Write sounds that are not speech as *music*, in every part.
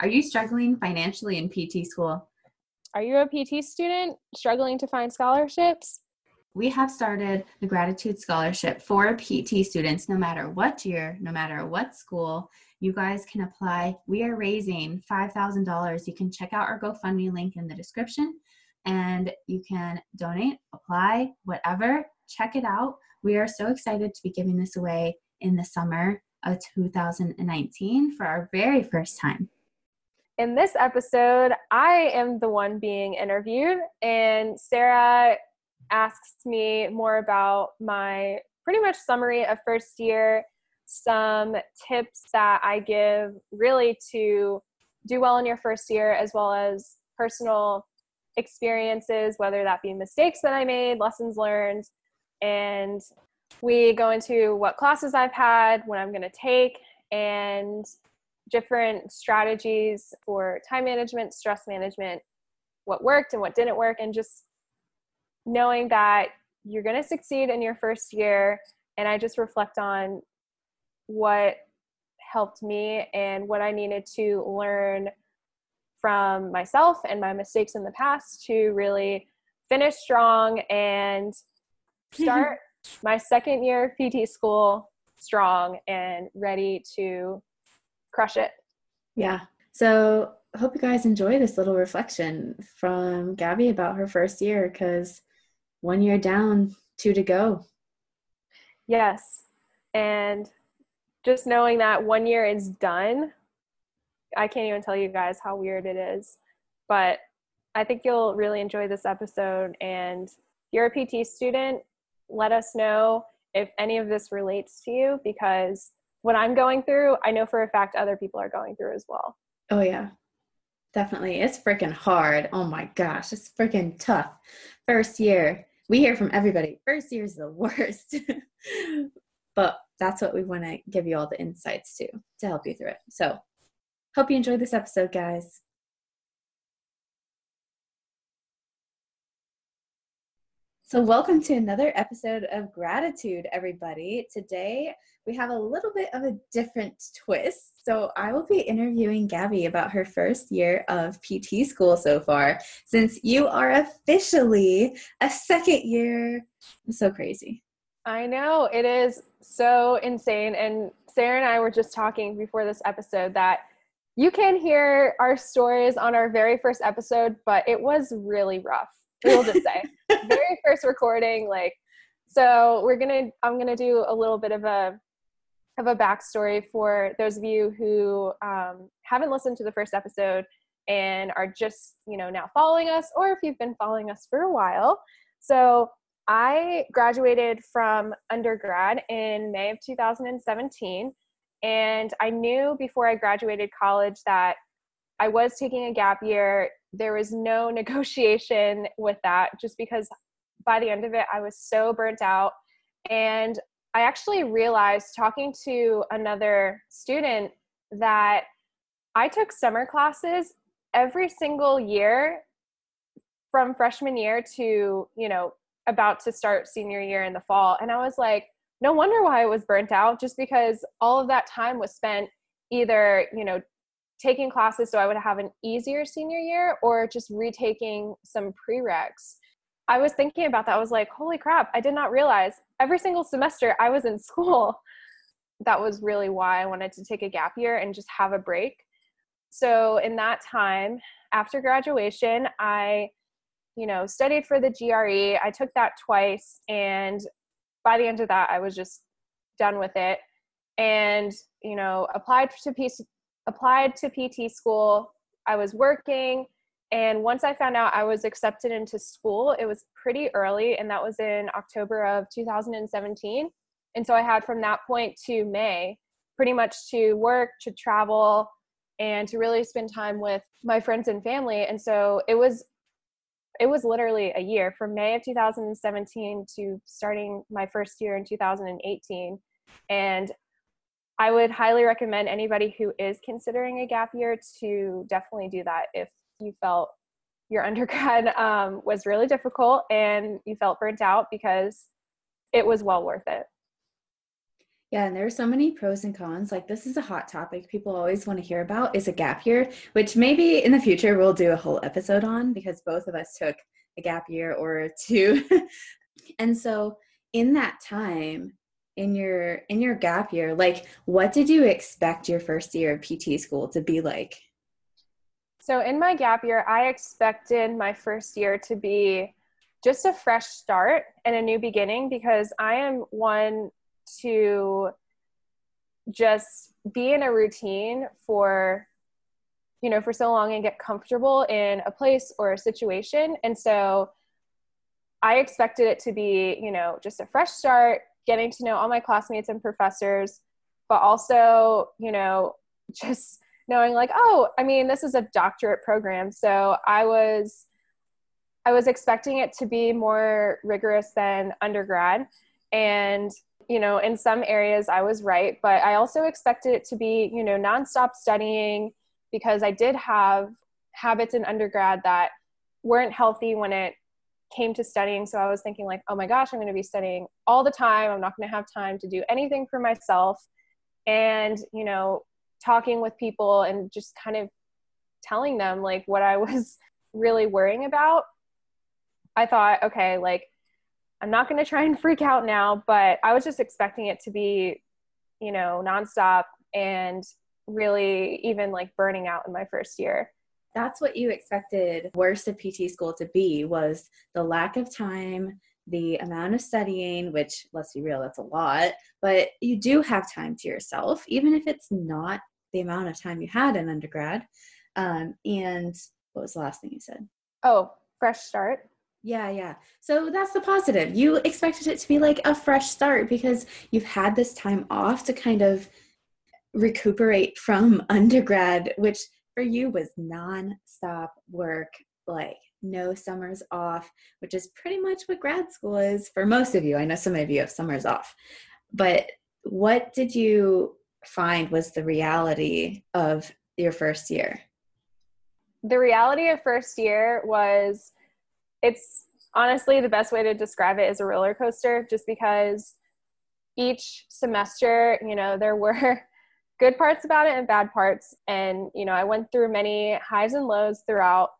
Are you struggling financially in PT school? Are you a PT student struggling to find scholarships? we have started the Graditude Scholarship for PT students, no matter what year, no matter what school. You guys can apply. We are raising $5,000. You can check out our GoFundMe link in the description and you can donate, apply, whatever. Check it out. We are so excited to be giving this away in the summer of 2019 for our very first time. In this episode, I am the one being interviewed, and Sarah asks me more about my pretty much summary of first year, some tips that I give really to do well in your first year, as well as personal experiences, whether that be mistakes that I made, lessons learned, and we go into what classes I've had, what I'm going to take, and different strategies for time management, stress management, what worked and what didn't work, and just knowing that you're going to succeed in your first year. And i just reflect on what helped me and what i needed to learn from myself and my mistakes in the past to really finish strong and start *laughs* my second year of pt school strong and ready to crush it yeah so hope you guys enjoy this little reflection from gabby about her first year because one year down, two to go. Yes. And just knowing that one year is done, I can't even tell you guys how weird it is. But I think you'll really enjoy this episode. And if you're a PT student, let us know if any of this relates to you because what I'm going through, I know for a fact other people are going through as well. Oh, yeah. Definitely. It's freaking hard. Oh my gosh. It's freaking tough. First year, we hear from everybody first year is the worst *laughs* but that's what we want to give you all the insights to to help you through it so hope you enjoyed this episode guys So, welcome to another episode of Graditude, everybody. Today we have a little bit of a different twist. So, I will be interviewing Gabby about her first year of PT school so far, since you are officially a second year. so crazy. I know, it is so insane. And Sarah and I were just talking before this episode that you can hear our stories on our very first episode, but it was really rough we'll just say. Very *laughs* first recording like so we're gonna i'm gonna do a little bit of a of a backstory for those of you who um, haven't listened to the first episode and are just you know now following us or if you've been following us for a while. So i graduated from undergrad in may of 2017 and i knew before i graduated college that i was taking a gap year there was no *laughs* negotiation with that just because by the end of it i was so burnt out. And i actually realized talking to another student that i took summer classes every single year from freshman year to you know about to start senior year in the fall. And i was like no wonder why i was burnt out just because all of that time was spent either you know taking classes so I would have an easier senior year or just retaking some prereqs. I was thinking about that. I was like, holy crap, I did not realize every single semester I was in *laughs* school. That was really why I wanted to take a gap year and just have a break. So, in that time, after graduation, I, you know, studied for the GRE. I took that twice, and by the end of that, I was just done with it. And you know, applied to applied to PT school. I was working, and once I found out I was accepted into school, it was pretty early, and that was in October of 2017. And so I had from that point to May pretty much to work, to travel, and to really spend time with my friends and family. And so it was it was literally a year from May of 2017 to starting my first year in 2018. And I would highly recommend anybody who is considering a gap year to definitely do that if you felt your *laughs* undergrad um, was really difficult and you felt burnt out because it was well worth it. Yeah, and there are so many pros and cons. Like this is a hot topic people always want to hear about is a gap year, which maybe in the future we'll do a whole episode on because both of us took a gap year or two. *laughs* and so in that time in your in your gap year, like what did you expect your first year of PT school to be like? So in my gap year, I expected my first year to be just a fresh start and a new beginning because I am one to just be in a routine for you know for so long and get comfortable in a place or a situation and so i expected it to be you know just a fresh start getting to know all my classmates and professors but also you know *laughs* just knowing like oh i mean this is a doctorate program so i was i was expecting it to be more rigorous than undergrad. And you know, in some areas I was right, but I also expected it to be, you know, nonstop studying because I did have habits in undergrad that weren't healthy when it came to studying. So I was thinking, like, oh my gosh, I'm going to be studying all the time. I'm not going to have time to do anything for myself. And, you know, talking with people and just kind of telling them like what I *laughs* was really worrying about. I thought, okay, like, I'm not going to try and freak out now, but I was just expecting it to be, you know, nonstop and really even like burning out in my first year. That's what you expected worst of PT school to be was the lack of time, the amount of studying, which let's be real, that's a lot, but you do have time to yourself, even if it's not the amount of time you had in undergrad. Um, and what was the last thing you said? Oh, fresh start. Yeah, yeah. So that's the positive. You expected it to be like a fresh start because you've had this time off to kind of recuperate from *laughs* undergrad, which for you was non-stop work, like no summers off, which is pretty much what grad school is for most of you. I know some of you have summers off. But what did you find was the reality of your first year? The reality of first year was it's honestly the best way to describe it is a roller coaster just because each semester, you know, there *laughs* were good parts about it and bad parts. And, you know, I went through many highs and lows throughout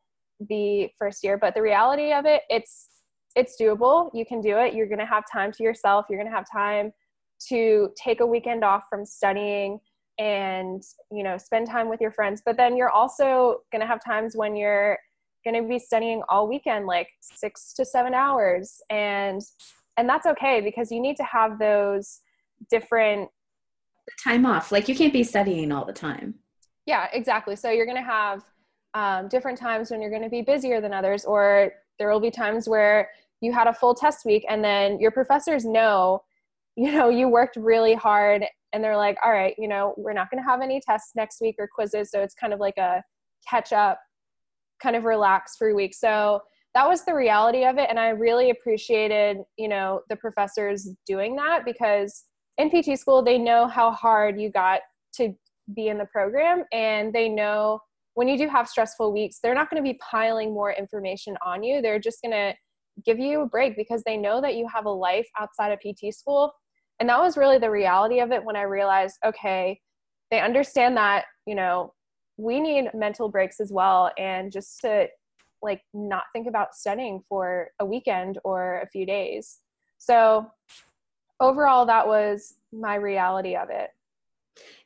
the first year, but the reality of it, it's it's doable. You can do it. You're going to have time to yourself. You're going to have time to take a weekend off from studying and, you know, spend time with your friends. But then you're also going to have times when you're going to be studying all weekend like 6 to 7 hours and and that's okay because you need to have those different time off like you can't be studying all the time yeah exactly so you're going to have um, different times when you're going to be busier than others or there will be times where you had a full test week and then your professors know *laughs* you know you worked really hard and they're like all right you know we're not going to have any tests next week or quizzes so it's kind of like a catch up kind of relax a week. So that was the reality of it. And I really appreciated, you know, the professors doing that because in PT school, they know how hard you got to be in the program and they know when you do have stressful weeks, they're not going to be piling more information on you. They're just going to give you a break because they know that you have a life outside of PT school. And that was really the reality of it when I realized, okay, they understand that, you know, we need mental breaks as well and just to like not think about studying for a weekend or a few days so overall that was my reality of it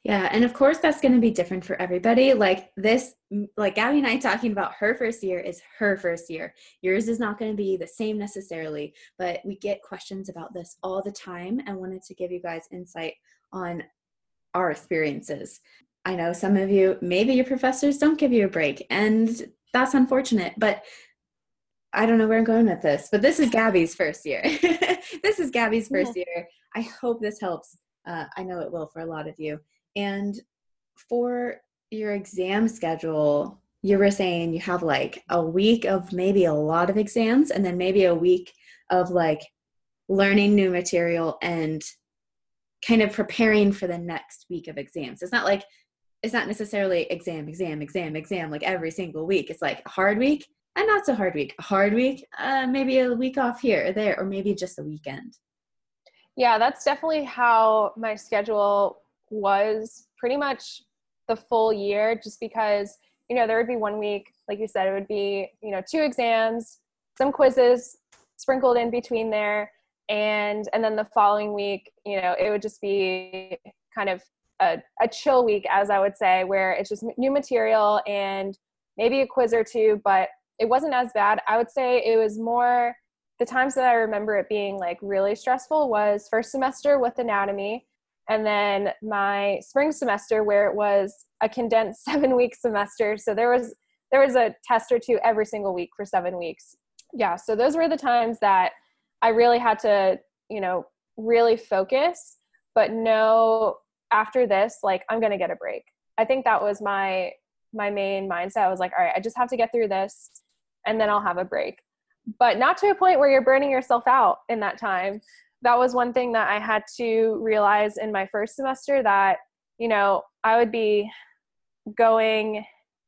Yeah, and of course that's going to be different for everybody. Like this, like Gabby and I talking about her first year is her first year. Yours is not going to be the same necessarily, but we get questions about this all the time and wanted to give you guys insight on our experiences. I know some of you, maybe your professors don't give you a break, and that's unfortunate, but I don't know where I'm going with this, but this is Gabby's first year. *laughs* this is Gabby's first yeah. year. I hope this helps. Uh, I know it will for a lot of you. And for your exam schedule, you were saying you have like a week of maybe a lot of exams and then maybe a week of like learning new material and kind of preparing for the next week of exams. It's not like it's not necessarily exam, exam, exam, exam like every single week. It's like a hard week and not so hard week. A hard week, uh, maybe a week off here or there, or maybe just a weekend. Yeah, that's definitely how my schedule was pretty much the full year just because you know there would be one week like you said it would be you know two exams some quizzes sprinkled in between there and and then the following week you know it would just be kind of a, a chill week as i would say where it's just new material and maybe a quiz or two but it wasn't as bad. I would say it was more the times that i remember it being like really stressful was first semester with anatomy and then my spring semester where it was a condensed *laughs* seven week semester. So there was there was a test or two every single week for seven weeks. Yeah so those were the times that i really had to you know really focus but know after this like i'm gonna get a break. I think that was my my main mindset. I was like all right i just have to get through this and then i'll have a break but not to a point where you're burning yourself out in that time that was one thing that I had to realize in my first semester that, you know, I would be going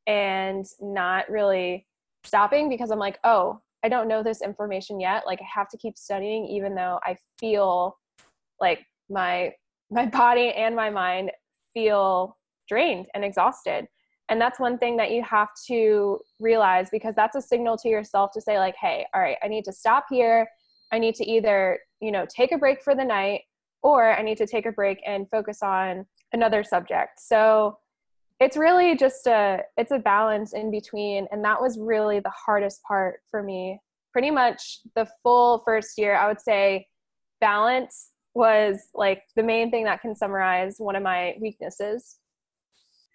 and not really stopping because I'm like, oh, I don't know this information yet. Like I have to keep studying even though I feel like my my *laughs* body and my mind feel drained and exhausted. And that's one thing that you have to realize because that's a signal to yourself to say like, hey, all right, I need to stop here. I need to either you know take a break for the night or i need to take a break and focus on another subject. So it's really just a it's a balance in between and that was really the hardest part for me. Pretty much the full first year i would say balance was like the main thing that can summarize one of my weaknesses.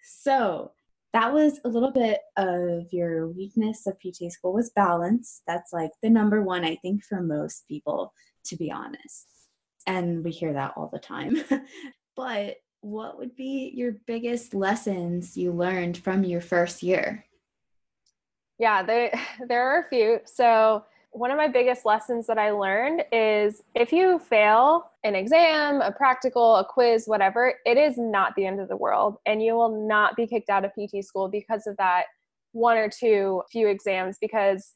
So that was a little bit of your weakness of pt school was balance that's like the number one i think for most people to be honest. And we hear that all the time. *laughs* but what would be your biggest lessons you learned from your first year? Yeah, there, *laughs* there are a few. So, one of my biggest lessons that I learned is if you fail an exam, a practical, a quiz, whatever, it is not the end of the world. And you will not be kicked out of PT school because of that one or two few exams. Because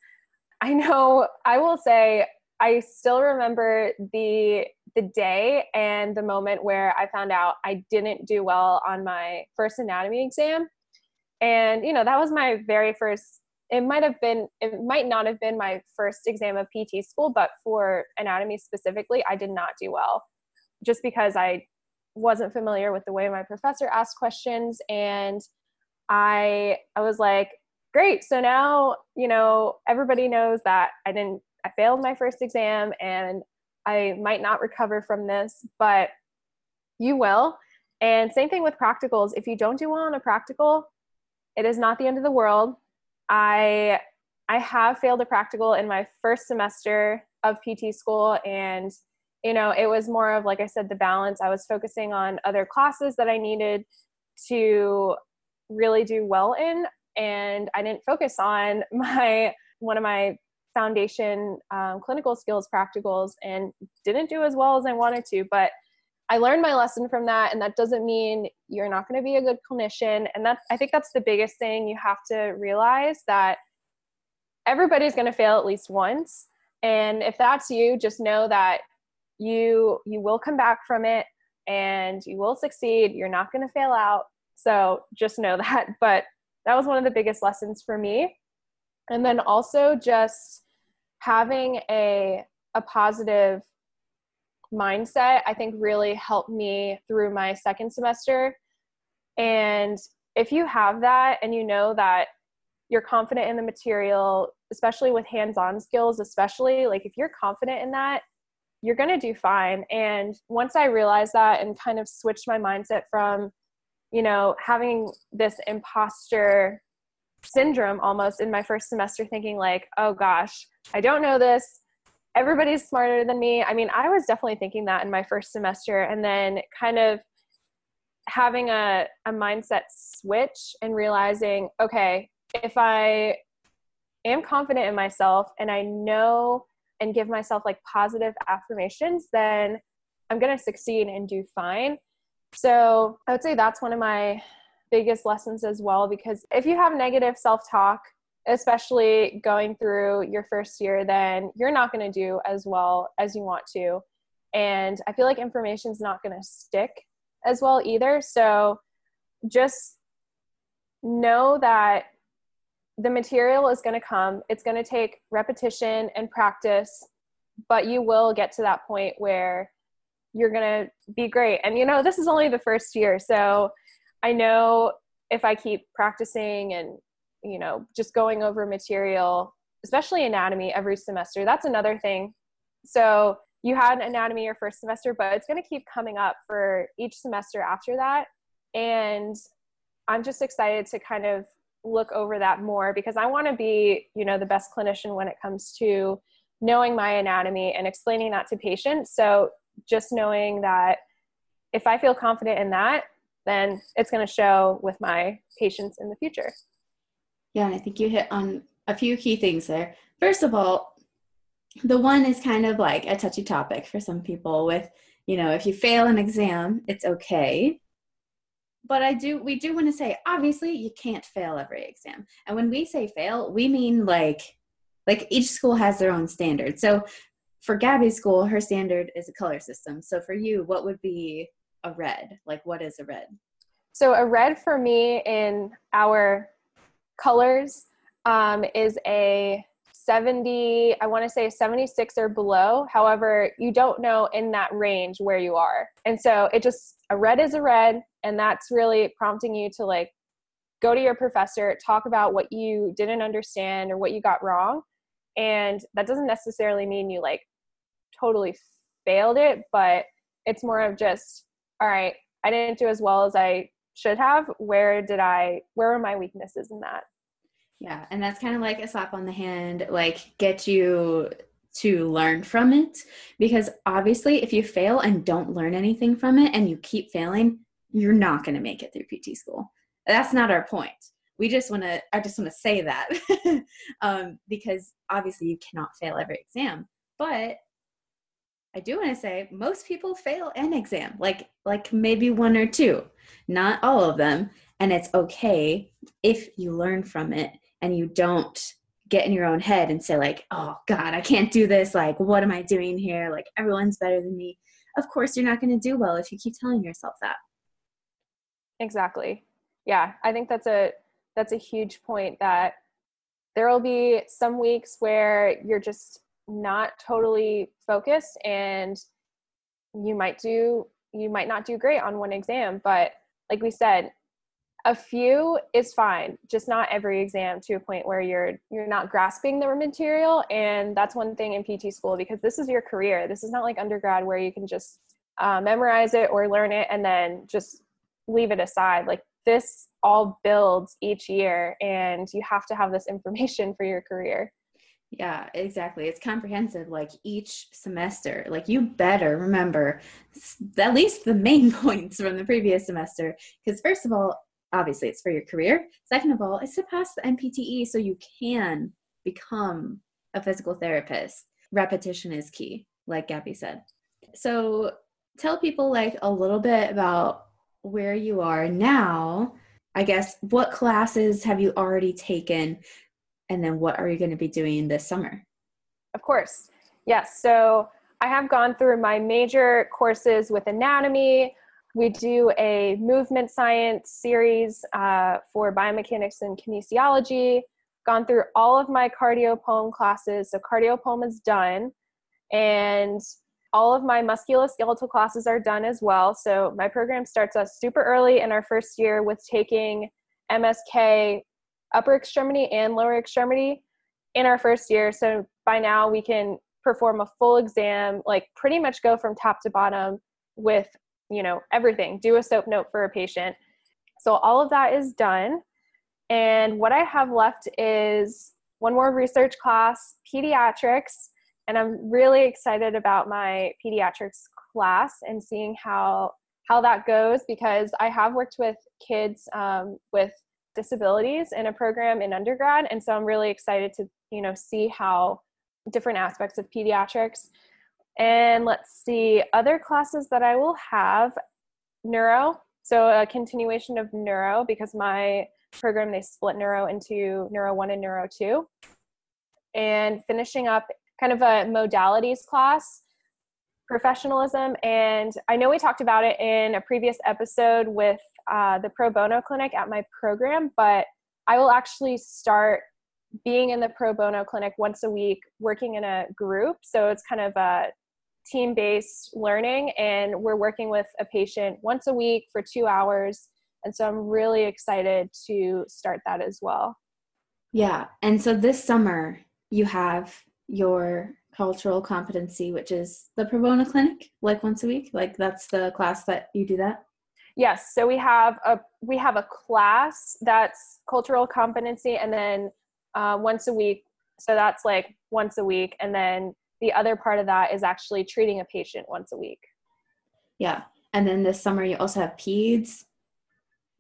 I know I will say I still remember the the day and the moment where I found out I didn't do well on my first anatomy exam. And you know, that was my very first it might have been it might not have been my first exam of PT school, but for anatomy specifically, I did not do well just because I wasn't familiar with the way my professor asked questions and I I was like, great. So now, you know, everybody knows that I didn't I failed my first exam and I might not recover from this, but you will. And same thing with practicals. If you don't do well on a practical, it is not the end of the world. I I have failed a practical in my first semester of PT school and you know, it was more of like I said the balance. I was focusing on other classes that I needed to really do well in and I didn't focus on *laughs* my one of my foundation um, clinical skills practicals and didn't do as well as I wanted to. But I learned my lesson from that, and that doesn't mean you're not going to be a good clinician. And that's I think that's the biggest thing you have to realize that everybody's going to fail at least once. And if that's you, just know that you you will come back from it and you will succeed. You're not going to fail out. So just know *laughs* that. But that was one of the biggest lessons for me. And then also just having a a positive mindset i think really helped me through my second semester And if you have that and you know that you're confident in the material, especially with hands on skills, especially like if you're confident in that, you're going to do fine. And once I realized that and kind of switched my mindset from, you know, having this imposter syndrome almost in my first semester, thinking like, oh gosh, I don't know this. Everybody's smarter than me. I mean, I was definitely thinking that in my first semester. And then kind of having a, a mindset switch and realizing, okay, if I am confident in myself and I know and give myself like positive affirmations, then I'm going to succeed and do fine. So I would say that's one of my biggest lessons as well because if you have negative self talk, especially going through your first year, then you're not going to do as well as you want to. And I feel like information is not going to stick as well either. So just know that the material is going to come. It's going to take repetition and practice, but you will get to that point where you're going to be great. And you know, this is only the first year. So I know if I keep practicing and, you know, just going over material, especially anatomy every semester, that's another thing. So you had anatomy your first semester, but it's going to keep coming up for each semester after that. And I'm just excited to kind of look over that more because I want to be, you know, the best clinician when it comes to knowing my anatomy and explaining that to patients. So just knowing that if I feel confident in that, then it's going to show with my patients in the future. Yeah, and I think you hit on a few key things there. First of all, the one is kind of like a touchy topic for some people with, you know, if you fail an exam, it's okay but I do we do want to say obviously you can't fail every exam. And when we say fail, we mean like like each school has their own standard. So for Gabby's school, her standard is a color system. So for you, what would be a red? Like what is a red? So a red for me in our colors um, is a 70 i want to say 76 or below. However you don't know in that range where you are. And so it just a red is a red and that's really prompting you to like go to your professor talk about what you didn't understand or what you got wrong. And that doesn't necessarily mean you like totally failed it but it's more of just all right i didn't do as well as i should have where did i where are my weaknesses in that yeah, and that's kind of like a slap on the hand, like get you to learn from it. Because obviously, if you fail and don't learn anything from it and you keep failing, you're not going to make it through PT school. That's not our point. We just want to, I just want to say that *laughs* um, because obviously you cannot fail every exam. But I do want to say most people fail an exam, like like maybe one or two, not all of them, and it's okay if you learn from it and you don't get in your own head and say like oh god i can't do this like what am i doing here? Like everyone's better than me. Of course you're not going to do well if you keep telling yourself that. Exactly. Yeah i think that's a that's a huge point that there will be some weeks where you're just not totally focused and you might do you might not do great on one exam but like we said a few is fine just not every exam to a point where you're you're not grasping the material and that's one thing in pt school because this is your career. This is not like undergrad where you can just uh, memorize it or learn it and then just leave it aside. Like this all builds each year and you have to have this information *laughs* for your career yeah, exactly. It's comprehensive, like each semester. Like, you better remember at least the main *laughs* points from the previous semester. Because, first of all, obviously it's for your career. Second of all, it's to pass the NPTE so you can become a physical therapist. Repetition is key, like Gabby said. So tell people like a little bit about where you are now. I guess what classes have you already taken and then what are you going to be doing this summer? Of course. Yes. So I have gone through my major courses with anatomy, we do a movement science series uh, for biomechanics and kinesiology. Gone through all of my cardiopulm classes, so cardiopulm is done. And all of my musculoskeletal classes are done as well. So my program starts us super early in our first year with taking MSK upper extremity and lower extremity in our first year. So by now we can perform a full exam, like pretty much go from top to bottom with, you know, everything, do a SOAP note for a patient. So all of that is done. And what I have left is one more research class, pediatrics. And I'm really excited about my pediatrics class and seeing how how that goes because I have worked with kids um, with disabilities in a program in undergrad, and so I'm really excited to you know see how different aspects of pediatrics. And let's see other classes that I will have neuro, so a continuation of neuro because my program they split neuro into neuro 1 and neuro 2 and finishing up kind of a modalities class professionalism and i know we talked about it in a previous episode with uh, the pro bono clinic at my program but i will actually start being in the pro bono clinic once a week working in a group so it's kind of a team based learning and we're working with a patient once a week for two hours and so I'm really excited to start that as well. Yeah. And so this summer, you have your cultural competency, which is the pro bono clinic, like once a week. Like that's the class that you do that. Yes. So we have a we have a class that's cultural competency, and then uh, once a week. So that's like once a week, and then the other part of that is actually treating a patient once a week. Yeah. And then this summer you also have peds,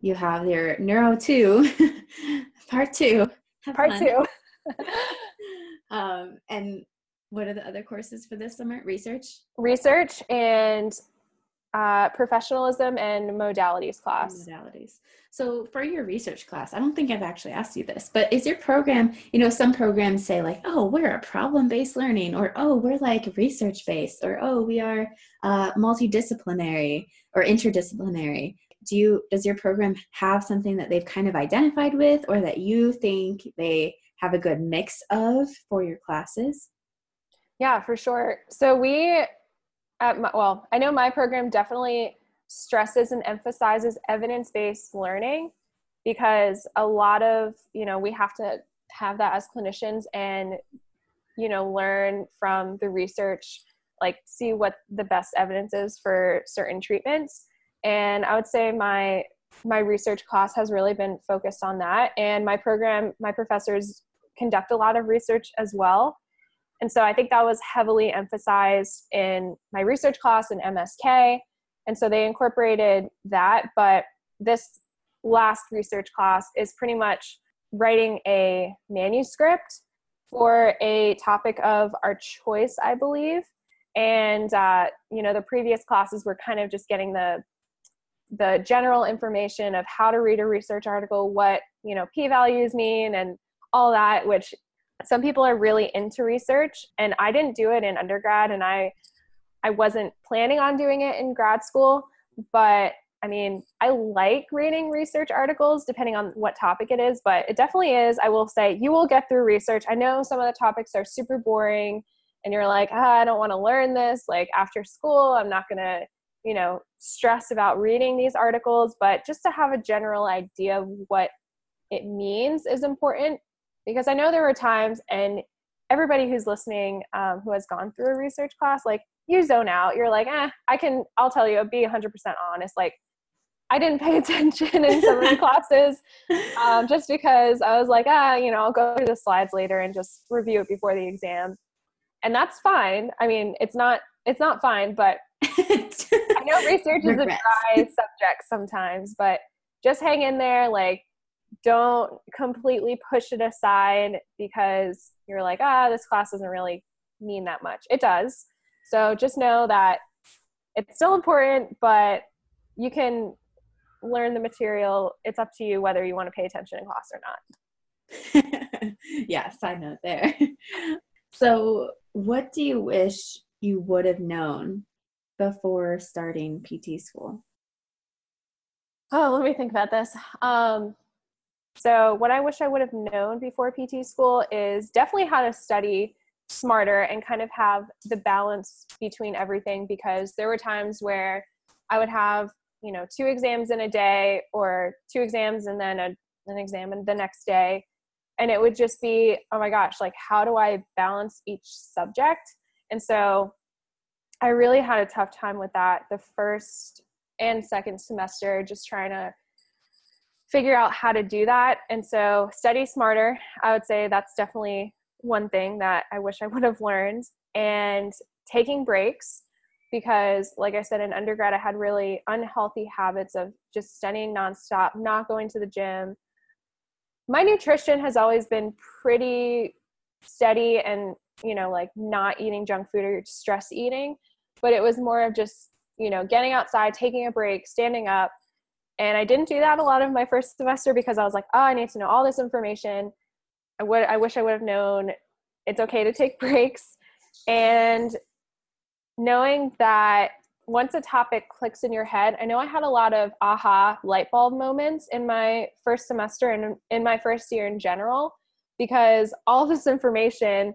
you have your neuro two, *laughs* part two. Have part fun. two. *laughs* um, and what are the other courses for this summer? Research? Research and uh, professionalism and modalities class. Modalities. So for your research class, I don't think I've actually asked you this, but is your program, you know, some programs say like, oh, we're a problem-based learning, or oh, we're like research-based, or oh, we are uh, multidisciplinary or interdisciplinary do you does your program have something that they've kind of identified with or that you think they have a good mix of for your classes yeah for sure so we at my, well i know my program definitely stresses and emphasizes evidence-based learning because a lot of you know we have to have that as clinicians and you know learn from the research like see what the best evidence is for certain treatments. And i would say my my research class has really been focused on that. And my program my professors conduct a lot of research as well and so i think that was heavily emphasized in my research class in msk and so they incorporated that but this last research class is pretty much writing a manuscript for a topic of our choice i believe and uh, you know the previous classes were kind of just getting the the general information of how to read a research article, what you know p-values mean, and all that. Which some people are really into research, and I didn't do it in undergrad, and I I wasn't planning on doing it in grad school, but I mean, I like reading research articles depending on what topic it is, but it definitely is. I will say you will get through research. I know some of the topics are super boring and you're like, ah, I don't want to learn this. Like after school, I'm not going to you know stress about reading these articles but just to have a general idea of what it means is important because i know there were times and everybody who's listening um, who has gone through a research class like you zone out you're like eh i can i'll tell you be 100% honest. Like i didn't pay *laughs* attention in some of the classes um, *laughs* just because i was like ah you know i'll go through the slides later and just review it before the exam. And that's fine. I mean it's not it's not fine but *laughs* I know research is a dry subject sometimes, but just hang in there. Like, don't completely push it aside because you're like, ah, this class doesn't really mean that much. It does. So just know that it's still important, but you can learn the material. It's up to you whether you want to pay attention in class or not. yeah, side note there. *laughs* So, what do you wish you would have known before starting PT school? Oh, let me think about this. Um, so, what I wish I would have known before PT school is definitely how to study smarter and kind of have the balance between everything because there were times where I would have, you know, two exams in a day or two exams and then a, an exam the next day. And it would just be, oh my gosh, like, how do I balance each subject? And so I really had a tough time with that the first and second semester, just trying to figure out how to do that. And so, study smarter, I would say that's definitely one thing that I wish I *laughs* would have learned. And taking breaks, because, like I said, in undergrad, I had really unhealthy habits of just studying nonstop, not going to the gym. My nutrition has always been pretty steady and, you know, like not eating junk food or stress eating, but it was more of just, you know, getting outside, taking a break, standing up, and I didn't do that a lot of my first semester because I was like, oh, I need to know all this information. I would I wish I would have known it's okay to take *laughs* breaks. And knowing that once a topic clicks in your head, I know I had a lot of aha light bulb moments in my first semester and in my first year in general, because all *laughs* this information,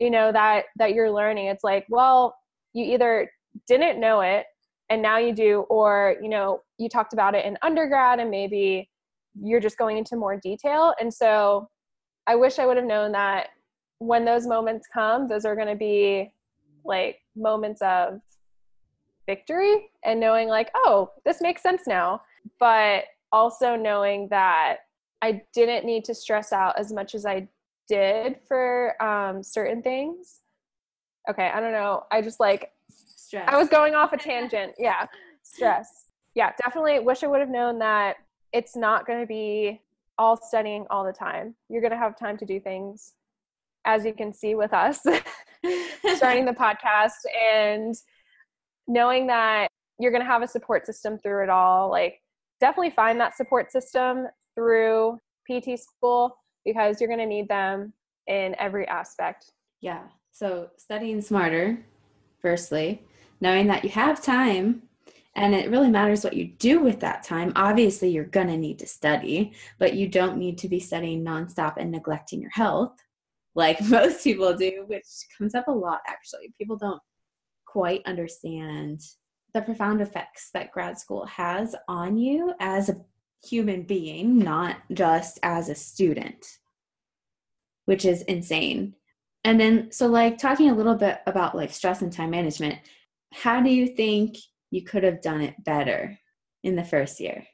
you know, that that you're learning, it's like, well, you either didn't know it and now you do or you know you talked about it in undergrad and maybe you're just going into more detail. And so i wish i would have known that when those moments come those are going to be like moments of victory and knowing like oh this makes sense now. But also knowing that i didn't need to stress out as much as i did for um, certain things. Okay i don't know. I just like stress. I was going off a *laughs* tangent. Yeah, stress. Yeah, definitely wish I would have known that it's not going to be all studying all the time. You're going to have time to do things, as you can see with us *laughs* starting the *laughs* podcast and knowing that you're going to have a support system through it all. Like, definitely find that support system through PT school because you're going to need them in every aspect. Yeah. So, studying smarter, firstly, knowing that you have time and it really matters what you do with that time. Obviously, you're going to need to study, but you don't need to be studying nonstop and neglecting your health like *laughs* most people do, which comes up a lot actually. People don't quite understand the profound effects that grad school has on you as a human being, not just as a student, which is insane. And then, so like talking a little bit about like stress and time management, how do you think you could have done it better in the first year?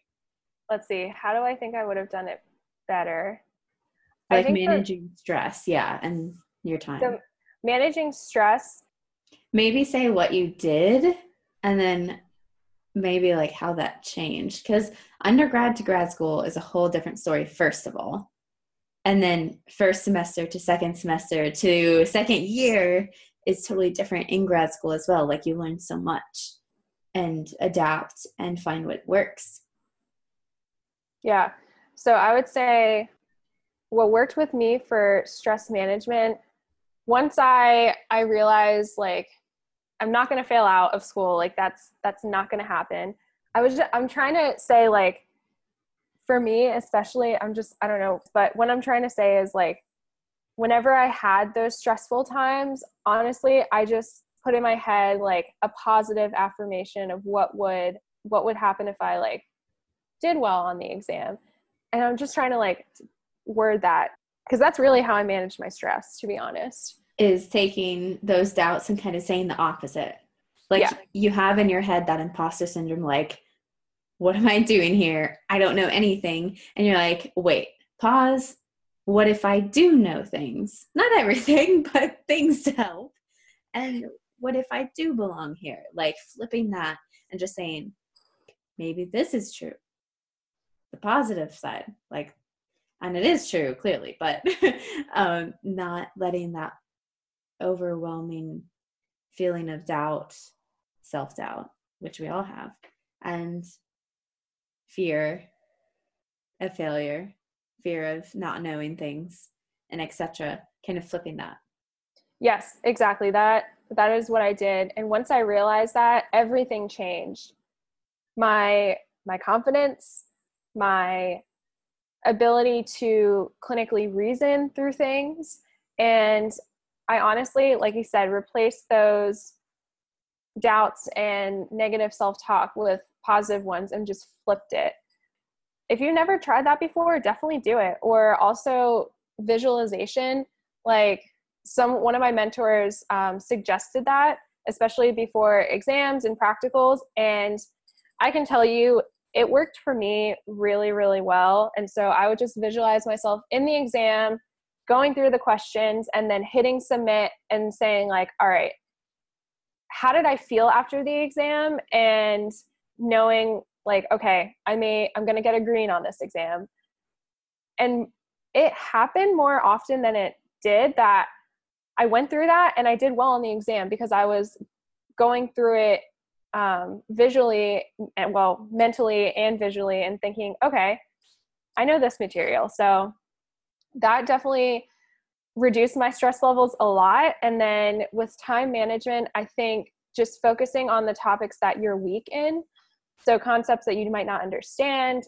Let's see. How do I think I would have done it better? Like managing for, stress, yeah, and your time. So managing stress. Maybe say what you did and then maybe like how that changed. Because undergrad to grad school is a whole different story, first of all. And then first semester to second semester to second year is totally different in grad school as well. Like you learn so much and adapt and find what works. Yeah. So I would say what worked with me for stress management once I I realized like I'm not going to fail out of school like that's that's not going to happen. I was just, I'm trying to say like for me especially I'm just I don't know but what I'm trying to say is like whenever I had those stressful times, honestly, I just put in my head like a positive affirmation of what would what would happen if I like did well on the exam. And I'm just trying to like word that because that's really how I manage my stress, to be honest. Is taking those doubts and kind of saying the opposite. Like yeah. you have in your head that imposter syndrome, like, what am I doing here? I don't know anything. And you're like, wait, pause, what if I do know things? Not everything, *laughs* but things to help. And what if I do belong here? Like flipping that and just saying, maybe this is true. The positive side, like, and it is true, clearly, but *laughs* um, not letting that overwhelming feeling of doubt, self doubt, which we all have, and fear of failure fear of not knowing things and etc kind of flipping that. Yes exactly. That that is what i did. And once i realized that everything changed. My my confidence my ability to clinically reason through things. And I honestly, like you said, replace those doubts and negative self talk with positive ones and just flipped it. If you've never tried that before, definitely do it. Or also visualization, like some one of my mentors um, suggested that, especially before exams and practicals, and I can tell you it worked for me really, really well. And so I would just visualize myself in the exam, going through the questions, and then hitting submit and saying, like, all right, how did I feel after the exam? And knowing, like, okay, I may, I'm going to get a green on this exam. And it happened more often than it did that I went through that and I did well on the exam because I was going through it um, visually and well mentally and visually and thinking okay i know this material so that definitely reduced my stress levels a lot and then with time management i think just focusing on the topics that you're weak in so concepts that you might not understand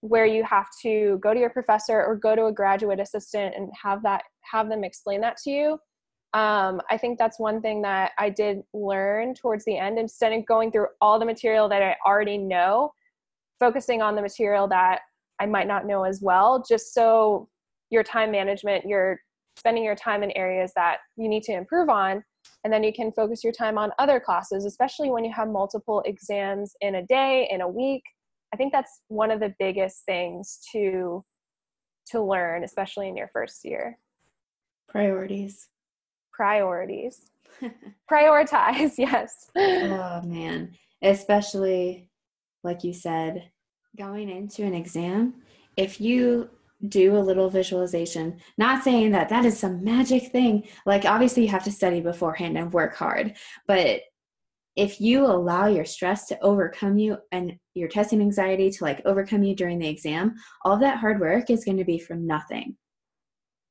where you have to go to your professor or go to a graduate assistant and have that have them explain that to you um, I think that's one thing that I did learn towards the end. Instead of going through all the material that I already know, focusing on the material that I might not know as well, just so your time management, you're spending your time in areas that you need to improve on, and then you can focus your time on other classes, especially when you have multiple exams in a day, in a week. I think that's one of the biggest things to to learn, especially in your first year. Priorities priorities. *laughs* Prioritize, *laughs* yes. Oh man, especially like you said, going into an exam, if you do a little visualization, not saying that that is some magic thing, like obviously you have to study beforehand and work hard, but if you allow your stress to overcome you and your testing anxiety to like overcome you during the exam, all that hard work is going to be for nothing.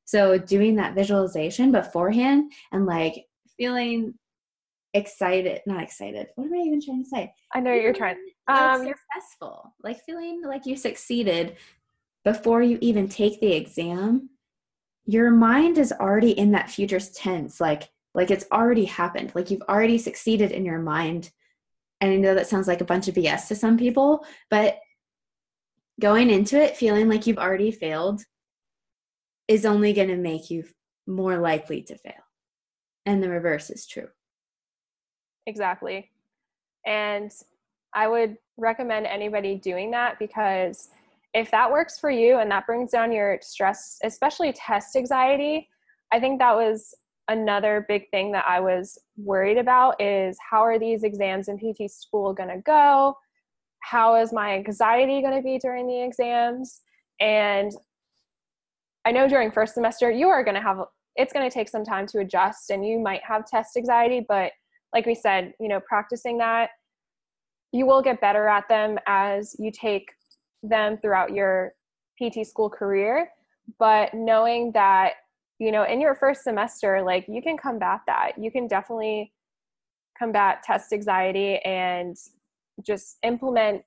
So doing that visualization beforehand and like feeling excited, not excited. What am I even trying to say? I know you're trying. Um, successful, like feeling like you succeeded before you even take the exam. Your mind is already in that future tense, like like it's already happened. Like you've already succeeded in your mind. And I know that sounds like a bunch of BS to some people, but going into it feeling like you've already failed is only going to make you more likely to fail. And the reverse is true. Exactly. And I would recommend anybody doing that because if that works for you and that brings down your stress, especially test anxiety, I think that was another big thing that I was worried about is how are these exams in PT school going to go? How is my anxiety going to be during the exams? And I know during first semester you are going to have it's going to take some time to adjust and you might have test anxiety, but like we said, you know, practicing that you will get better at them as you take them throughout your PT school career, but knowing that you know, in your first semester, like you can combat that. You can definitely combat test anxiety and just implement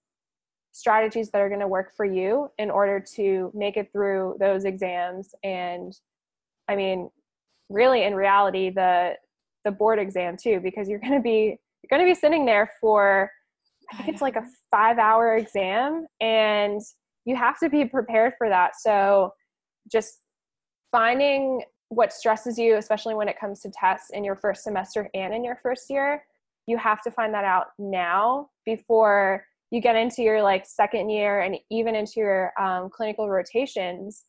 strategies that are going to work for you in order to make it through those exams and i mean really in reality the the board exam too because you're going to be you're going to be sitting there for i think it's like a 5 hour exam and you have to be prepared for that. So just finding what stresses you especially when it comes to tests in your first semester and in your first year you have to find that out now before you get into your like second year and even into your um, clinical rotations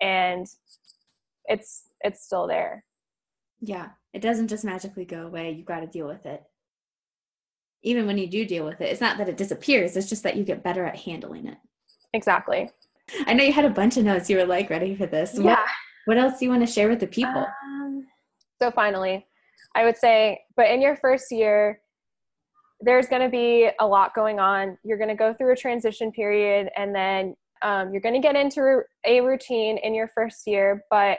and it's it's still there. Yeah it doesn't just magically go away You've got to deal with it even when you do deal with it it's not that it disappears it's just that you get better at handling it. Exactly. I know you had a bunch of notes you were like ready for this. Yeah. what, what else do you want to share with the people? Um, so finally i would say but in your first year there's going to be a lot going on. You're going to go through a transition period and then um, you're going to get into a routine in your first year, but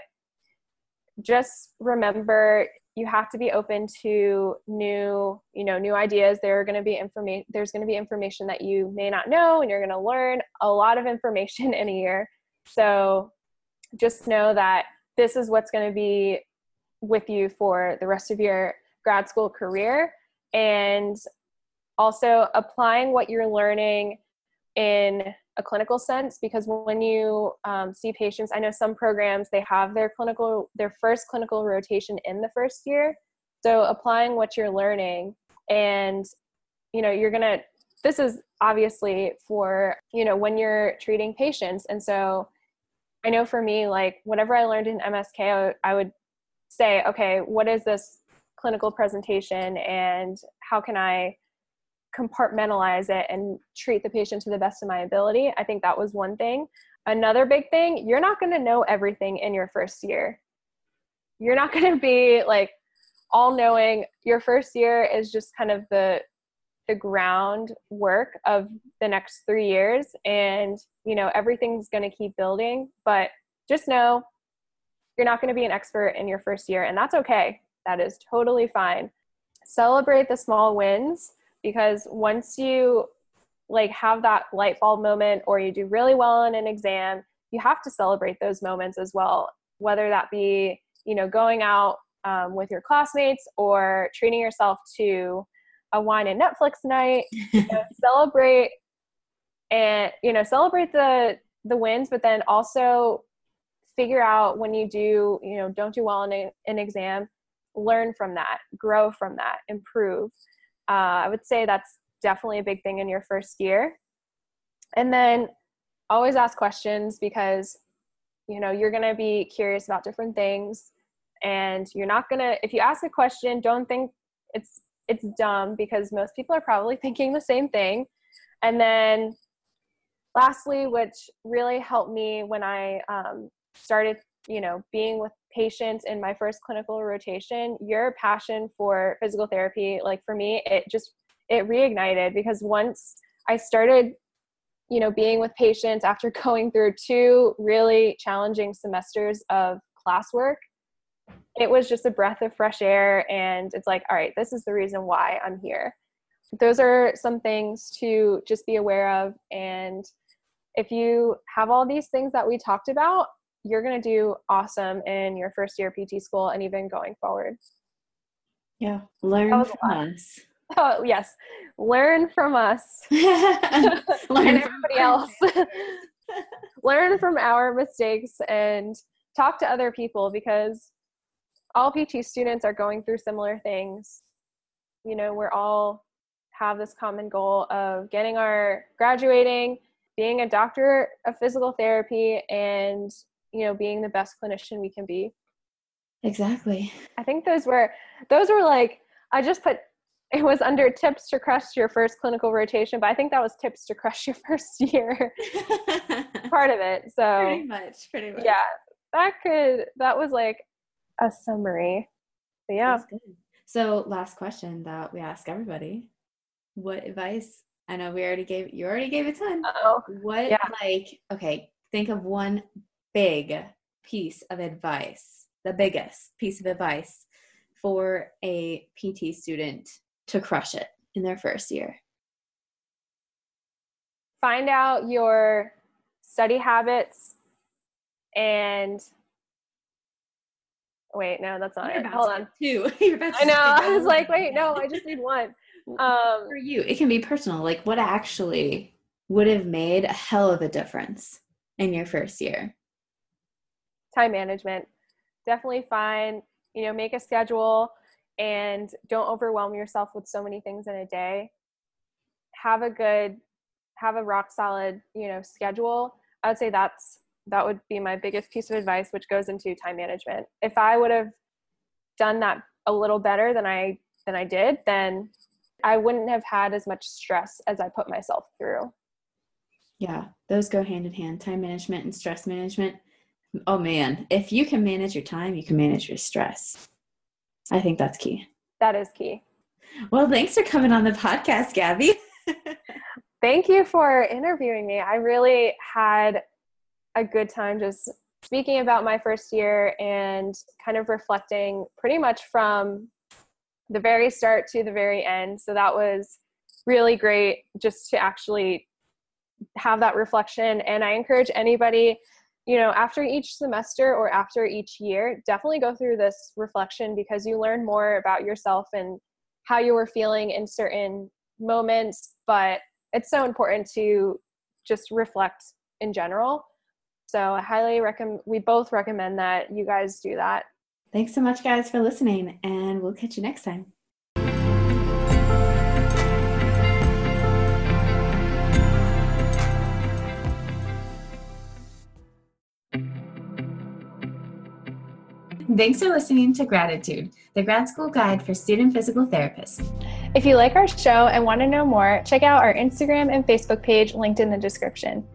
just remember you have to be open to new you know new ideas. There are going to be information there's going to be information that you may not know and you're going to learn a lot of information *laughs* in a year. So just know that this is what's going to be with you for the rest of your grad school career. And also applying what you're learning in a clinical sense because when you um, see patients i know some programs they have their clinical their first clinical rotation in the first year. So applying what you're learning and you know you're gonna this is obviously for you know when you're treating patients. And so i know for me like whatever i learned in msk I would say okay what is this clinical presentation and how can i compartmentalize it and treat the patient to the best of my ability. I think that was one thing. Another big thing, you're not going to know everything in your first year. You're not going to be like all knowing. Your first year is just kind of the the groundwork of the next 3 years and you know everything's going to keep building, but just know you're not going to be an expert in your first year and that's okay. That is totally fine. Celebrate the small wins because once you like have that light bulb moment or you do really well in an exam you have to celebrate those moments as well whether that be you know going out um, with your classmates or treating yourself to a wine and netflix night you know, *laughs* celebrate and you know celebrate the the wins but then also figure out when you do you know don't do well in a, an exam learn from that grow from that improve uh, I would say that's definitely a big thing in your first year. And then always ask questions because you know you're going to be curious about different things and you're not going to if you ask a question don't think it's it's dumb because most people are probably *laughs* thinking the same thing and then lastly which really helped me when i um, started you know being with patients in my first clinical rotation your passion for physical therapy like for me it just it reignited because once i started you know being with patients after *laughs* going through two really challenging semesters of classwork it was just a breath of fresh air and it's like all right this is the reason why i'm here. Those are some things to just be aware of and if you have all these things that we talked about you're going to do awesome in your first year PT school and even going forward. Yeah, learn from us. *laughs* Oh, yes. Learn from us. *laughs* *laughs* learn and everybody else. learn from our mistakes and talk to other people because all PT students are going through similar things. You know, we're all have this common goal of getting our graduating, being a doctor of physical therapy, and you know being the best clinician we can be. Exactly. I think those were those were like i just put it was under tips to crush your first clinical rotation but i think that was tips to crush your *laughs* first year. *laughs* Part of it so pretty much pretty much. Yeah that could that was like a summary. But yeah. So last question that we ask everybody. What advice i know we already gave you already gave a ton. Oh what yeah. like okay think of one big piece of advice, the biggest piece of advice for a PT student to crush it in their first year? Find out your study habits and wait, no, that's not You're it. Hold on. Two. *laughs* I know. I was like, wait, no, I just need one. Um, for you, it can be personal. Like, what actually would have made a hell of a difference in your first year? Time management. Definitely find, you know, make a schedule and don't overwhelm yourself with so many things in a day. Have a good, have a rock solid, you know, schedule. I would say that's that would be my biggest piece of advice, which goes into time management. If I would have done that a little better than I than I did, then I wouldn't have had as much stress as I put myself through. Yeah, those go hand in hand. Time management and stress management oh man, if you can manage your time, you can manage your stress. I think that's key. That is key. Well, thanks for coming on the podcast, Gabby. *laughs* Thank you for interviewing me. I really had a good time just speaking about my first year and kind of reflecting pretty much from the very start to the very end. So that was really great just to actually have that reflection. And I encourage anybody you know, after each semester or after each year, definitely go through this reflection because you learn more about yourself and how you were feeling in certain moments. But it's so important to just reflect in general. So I highly recommend, we both recommend that you guys do that. Thanks so much, guys, for listening, and we'll catch you next time. Thanks for listening to Graditude, the grad school guide for student physical therapists. If you like our show and want to know more, check out our Instagram and Facebook page linked in the description.